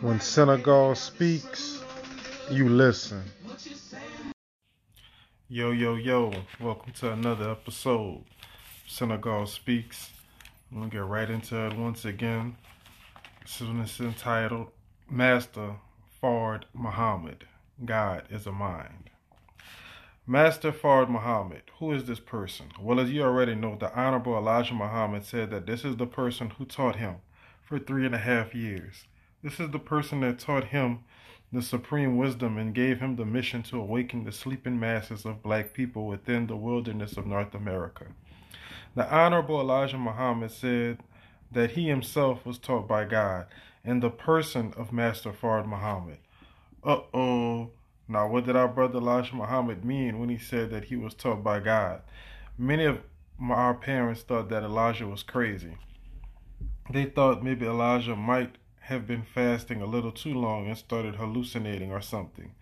When Senegal speaks, you listen. Yo, yo, yo, welcome to another episode. Senegal Speaks. I'm gonna get right into it once again. This one is entitled Master Fard Muhammad. God is a mind. Master Fard Muhammad. Who is this person? Well, as you already know, the Honorable Elijah Muhammad said that this is the person who taught him for three and a half years. This is the person that taught him the supreme wisdom and gave him the mission to awaken the sleeping masses of black people within the wilderness of North America. The Honorable Elijah Muhammad said that he himself was taught by God in the person of Master Fard Muhammad. Uh oh. Now, what did our brother Elijah Muhammad mean when he said that he was taught by God? Many of our parents thought that Elijah was crazy. They thought maybe Elijah might have been fasting a little too long and started hallucinating or something.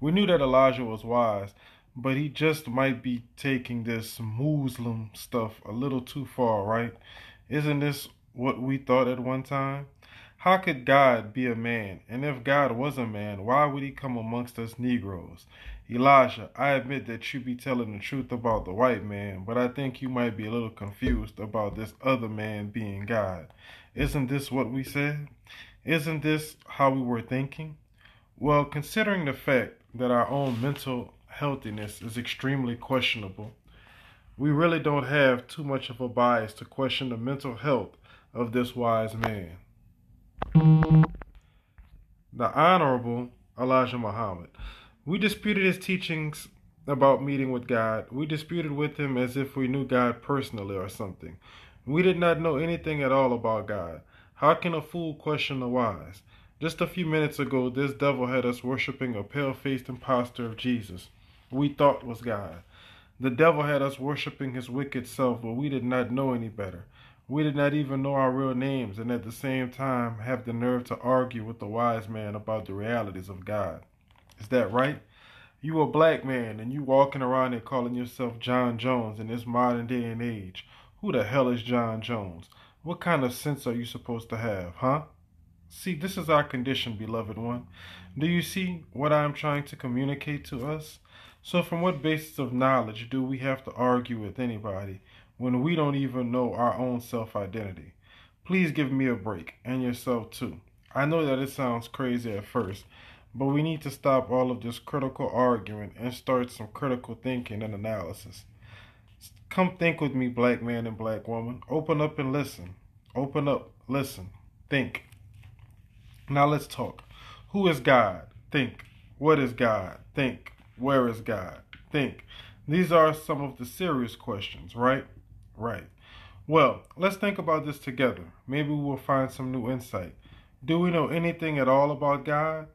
We knew that Elijah was wise, but he just might be taking this Muslim stuff a little too far, right? Isn't this what we thought at one time? How could God be a man? And if God was a man, why would he come amongst us Negroes? Elijah, I admit that you be telling the truth about the white man, but I think you might be a little confused about this other man being God. Isn't this what we said? Isn't this how we were thinking? Well, considering the fact that our own mental healthiness is extremely questionable, we really don't have too much of a bias to question the mental health of this wise man. The Honorable Elijah Muhammad. We disputed his teachings about meeting with God. We disputed with him as if we knew God personally or something. We did not know anything at all about God. How can a fool question the wise? Just a few minutes ago, this devil had us worshiping a pale faced impostor of Jesus, we thought was God. The devil had us worshiping his wicked self, but we did not know any better. We did not even know our real names, and at the same time have the nerve to argue with the wise man about the realities of God. Is that right? You a black man, and you walking around and calling yourself John Jones in this modern day and age. Who the hell is John Jones? What kind of sense are you supposed to have, huh? See, this is our condition, beloved one. Do you see what I am trying to communicate to us? So, from what basis of knowledge do we have to argue with anybody when we don't even know our own self identity? Please give me a break, and yourself too. I know that it sounds crazy at first, but we need to stop all of this critical arguing and start some critical thinking and analysis. Come think with me, black man and black woman. Open up and listen. Open up, listen, think. Now let's talk. Who is God? Think. What is God? Think. Where is God? Think. These are some of the serious questions, right? Right. Well, let's think about this together. Maybe we'll find some new insight. Do we know anything at all about God?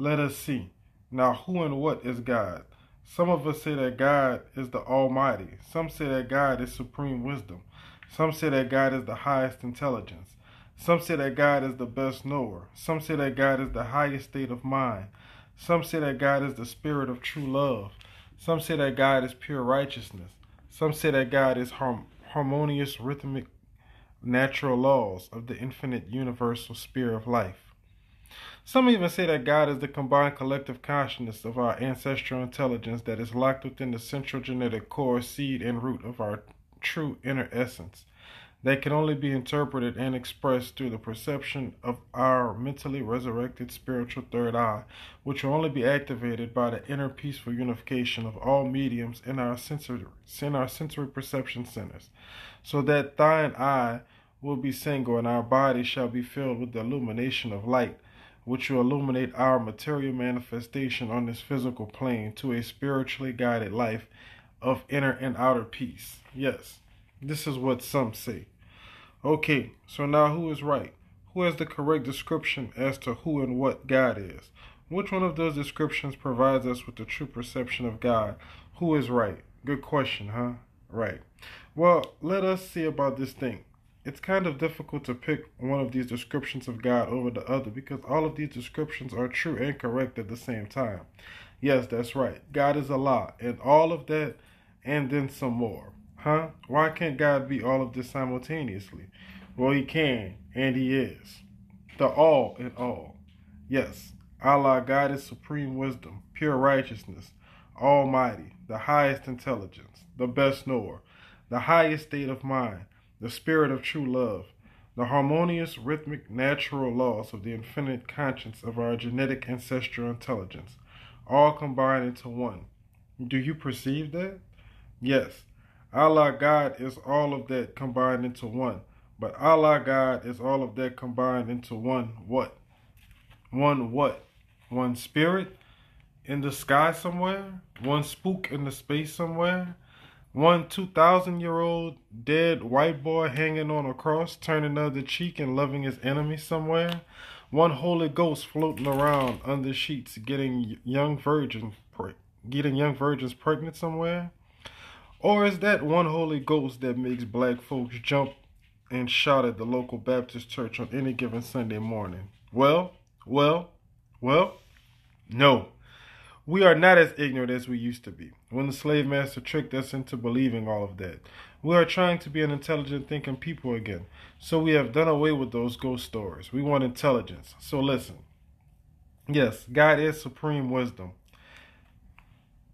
Let us see. Now, who and what is God? Some of us say that God is the Almighty. Some say that God is supreme wisdom. Some say that God is the highest intelligence. Some say that God is the best knower. Some say that God is the highest state of mind. Some say that God is the spirit of true love. Some say that God is pure righteousness. Some say that God is harm- harmonious, rhythmic, natural laws of the infinite universal spirit of life. Some even say that God is the combined collective consciousness of our ancestral intelligence that is locked within the central genetic core, seed, and root of our true inner essence. That can only be interpreted and expressed through the perception of our mentally resurrected spiritual third eye, which will only be activated by the inner peaceful unification of all mediums in our sensory, in our sensory perception centers, so that thine eye will be single and our body shall be filled with the illumination of light, which will illuminate our material manifestation on this physical plane to a spiritually guided life of inner and outer peace. Yes. This is what some say. Okay, so now who is right? Who has the correct description as to who and what God is? Which one of those descriptions provides us with the true perception of God? Who is right? Good question, huh? Right. Well, let us see about this thing. It's kind of difficult to pick one of these descriptions of God over the other because all of these descriptions are true and correct at the same time. Yes, that's right. God is Allah, and all of that, and then some more. Huh? Why can't God be all of this simultaneously? Well, He can, and He is. the all in all. Yes, Allah, God is supreme wisdom, pure righteousness, almighty, the highest intelligence, the best knower, the highest state of mind, the spirit of true love, the harmonious, rhythmic, natural laws of the infinite conscience of our genetic ancestral intelligence, all combined into one. Do you perceive that? Yes, Allah God is all of that combined into one. But Allah God is all of that combined into one what? One what? One spirit in the sky somewhere? One spook in the space somewhere? One 2,000 year old dead white boy hanging on a cross, turning the other cheek and loving his enemy somewhere? One Holy Ghost floating around under sheets, getting young getting young virgins pregnant somewhere? Or is that one Holy Ghost that makes black folks jump and shout at the local Baptist church on any given Sunday morning? Well, well, well, no. We are not as ignorant as we used to be when the slave master tricked us into believing all of that. We are trying to be an intelligent thinking people again. So we have done away with those ghost stories. We want intelligence. So listen. Yes, God is supreme wisdom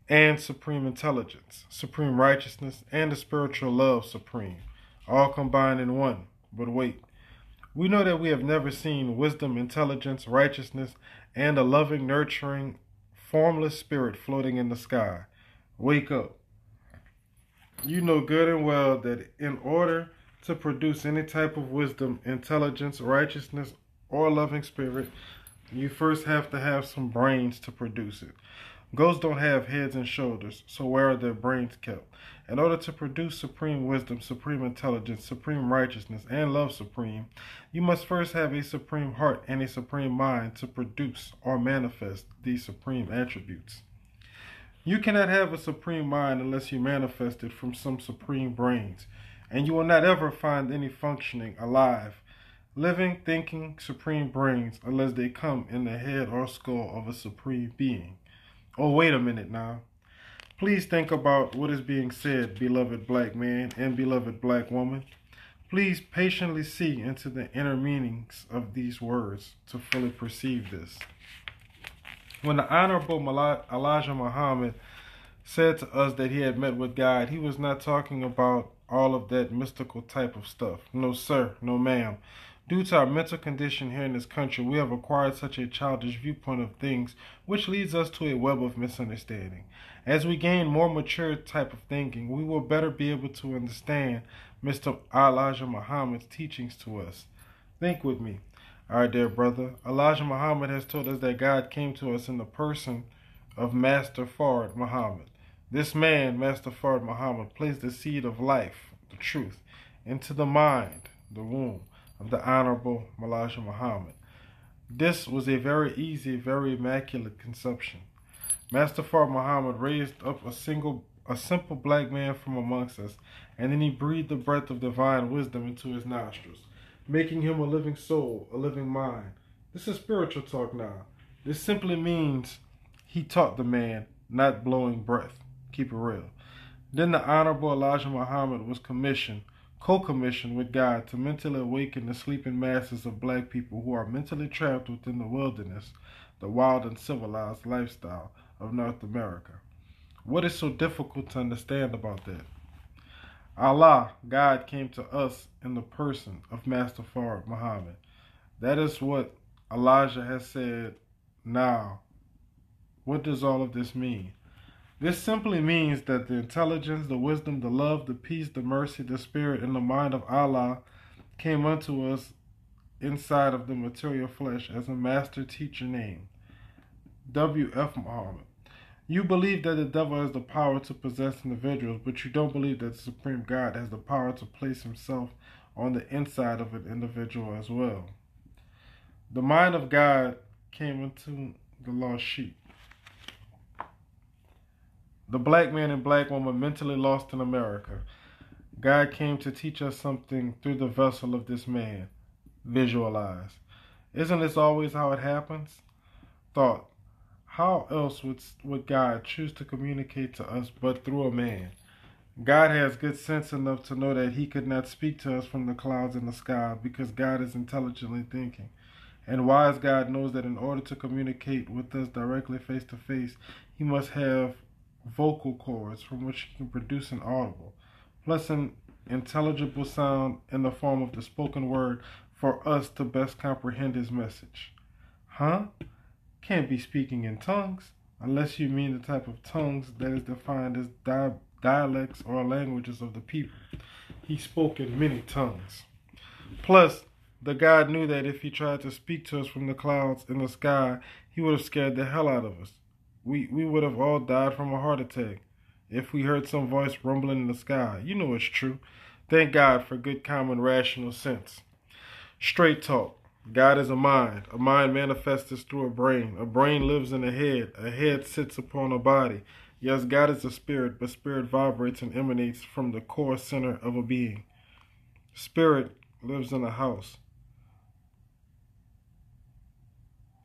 and supreme intelligence, supreme righteousness, and the spiritual love supreme, all combined in one. But wait, we know that we have never seen wisdom, intelligence, righteousness, and a loving, nurturing, formless spirit floating in the sky. Wake up. You know good and well that in order to produce any type of wisdom, intelligence, righteousness, or loving spirit, you first have to have some brains to produce it. Ghosts don't have heads and shoulders, so where are their brains kept? In order to produce supreme wisdom, supreme intelligence, supreme righteousness, and love supreme, you must first have a supreme heart and a supreme mind to produce or manifest these supreme attributes. You cannot have a supreme mind unless you manifest it from some supreme brains, and you will not ever find any functioning, alive, living, thinking, supreme brains unless they come in the head or skull of a supreme being. Oh, wait a minute now. Please think about what is being said, beloved black man and beloved black woman. Please patiently see into the inner meanings of these words to fully perceive this. When the Honorable Elijah Muhammad said to us that he had met with God, he was not talking about all of that mystical type of stuff. No, sir, no, ma'am. Due to our mental condition here in this country, we have acquired such a childish viewpoint of things, which leads us to a web of misunderstanding. As we gain more mature type of thinking, we will better be able to understand Mr. Elijah Muhammad's teachings to us. Think with me, our dear brother. Elijah Muhammad has told us that God came to us in the person of Master Fard Muhammad. This man, Master Fard Muhammad, placed the seed of life, the truth, into the mind, the womb of the Honorable Elijah Muhammad. This was a very easy, very immaculate conception. Master Fard Muhammad raised up a single a simple black man from amongst us, and then he breathed the breath of divine wisdom into his nostrils, making him a living soul, a living mind. This is spiritual talk now. This simply means he taught the man, not blowing breath. Keep it real. Then the Honorable Elijah Muhammad was commissioned co-commissioned with God to mentally awaken the sleeping masses of black people who are mentally trapped within the wilderness, the wild and civilized lifestyle of North America. What is so difficult to understand about that? Allah, God, came to us in the person of Master Fard Muhammad. That is what Elijah has said now. What does all of this mean? This simply means that the intelligence, the wisdom, the love, the peace, the mercy, the spirit, and the mind of Allah came unto us inside of the material flesh as a master teacher named W.F. Muhammad. You believe that the devil has the power to possess individuals, but you don't believe that the Supreme God has the power to place himself on the inside of an individual as well. The mind of God came into the lost sheep. The black man and black woman mentally lost in America. God came to teach us something through the vessel of this man. Visualize. Isn't this always how it happens? Thought. How else would, would God choose to communicate to us but through a man? God has good sense enough to know that he could not speak to us from the clouds in the sky because God is intelligently thinking. And wise God knows that in order to communicate with us directly face to face, he must have vocal cords from which he can produce an audible, plus an intelligible sound in the form of the spoken word for us to best comprehend his message. Huh? Can't be speaking in tongues unless you mean the type of tongues that is defined as di- dialects or languages of the people. He spoke in many tongues. Plus, the God knew that if he tried to speak to us from the clouds in the sky, he would have scared the hell out of us. We, we would have all died from a heart attack if we heard some voice rumbling in the sky. You know it's true. Thank God for good common rational sense. Straight talk. God is a mind. A mind manifests through a brain. A brain lives in a head. A head sits upon a body. Yes, God is a spirit, but spirit vibrates and emanates from the core center of a being. Spirit lives in a house.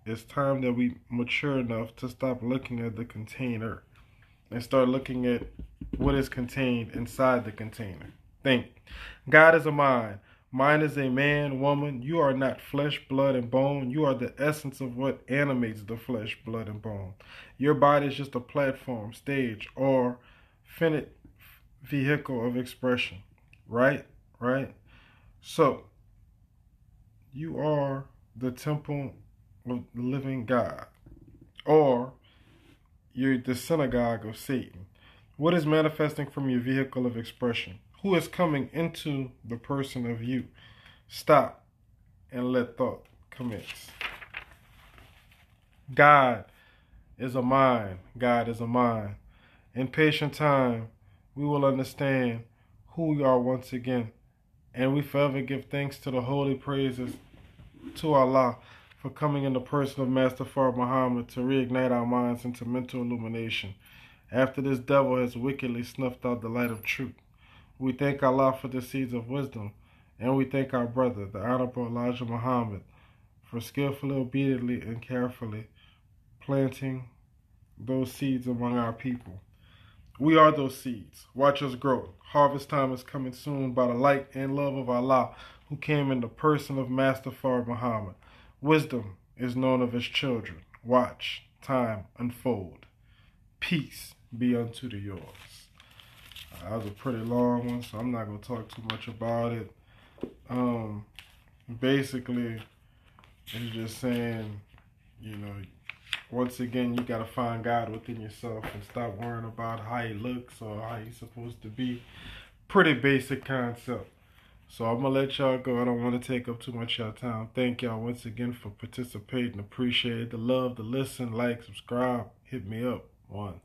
It's time that we mature enough to stop looking at the container and start looking at what is contained inside the container. Think. God is a mind. Mind is a man, woman. You are not flesh, blood, and bone. You are the essence of what animates the flesh, blood, and bone. Your body is just a platform, stage, or finite vehicle of expression. Right? Right? So, you are the temple of the living God, or you're the synagogue of Satan. What is manifesting from your vehicle of expression? Who is coming into the person of you? Stop and let thought commence. God is a mind. God is a mind. In patient time, we will understand who we are once again, and we forever give thanks to the holy praises to Allah for coming in the person of Master Fard Muhammad to reignite our minds into mental illumination after this devil has wickedly snuffed out the light of truth. We thank Allah for the seeds of wisdom, and we thank our brother, the Honorable Elijah Muhammad, for skillfully, obediently, and carefully planting those seeds among our people. We are those seeds. Watch us grow. Harvest time is coming soon by the light and love of Allah, who came in the person of Master Fard Muhammad. Wisdom is known of his children. Watch time unfold. Peace be unto the yours. Uh, that was a pretty long one, so I'm not gonna talk too much about it. Um, basically, it's just saying, you know, once again, you gotta find God within yourself and stop worrying about how he looks or how he's supposed to be. Pretty basic concept. So I'm gonna let y'all go. I don't want to take up too much of your time. Thank y'all once again for participating. Appreciate the love, the listen, like, subscribe. Hit me up. One.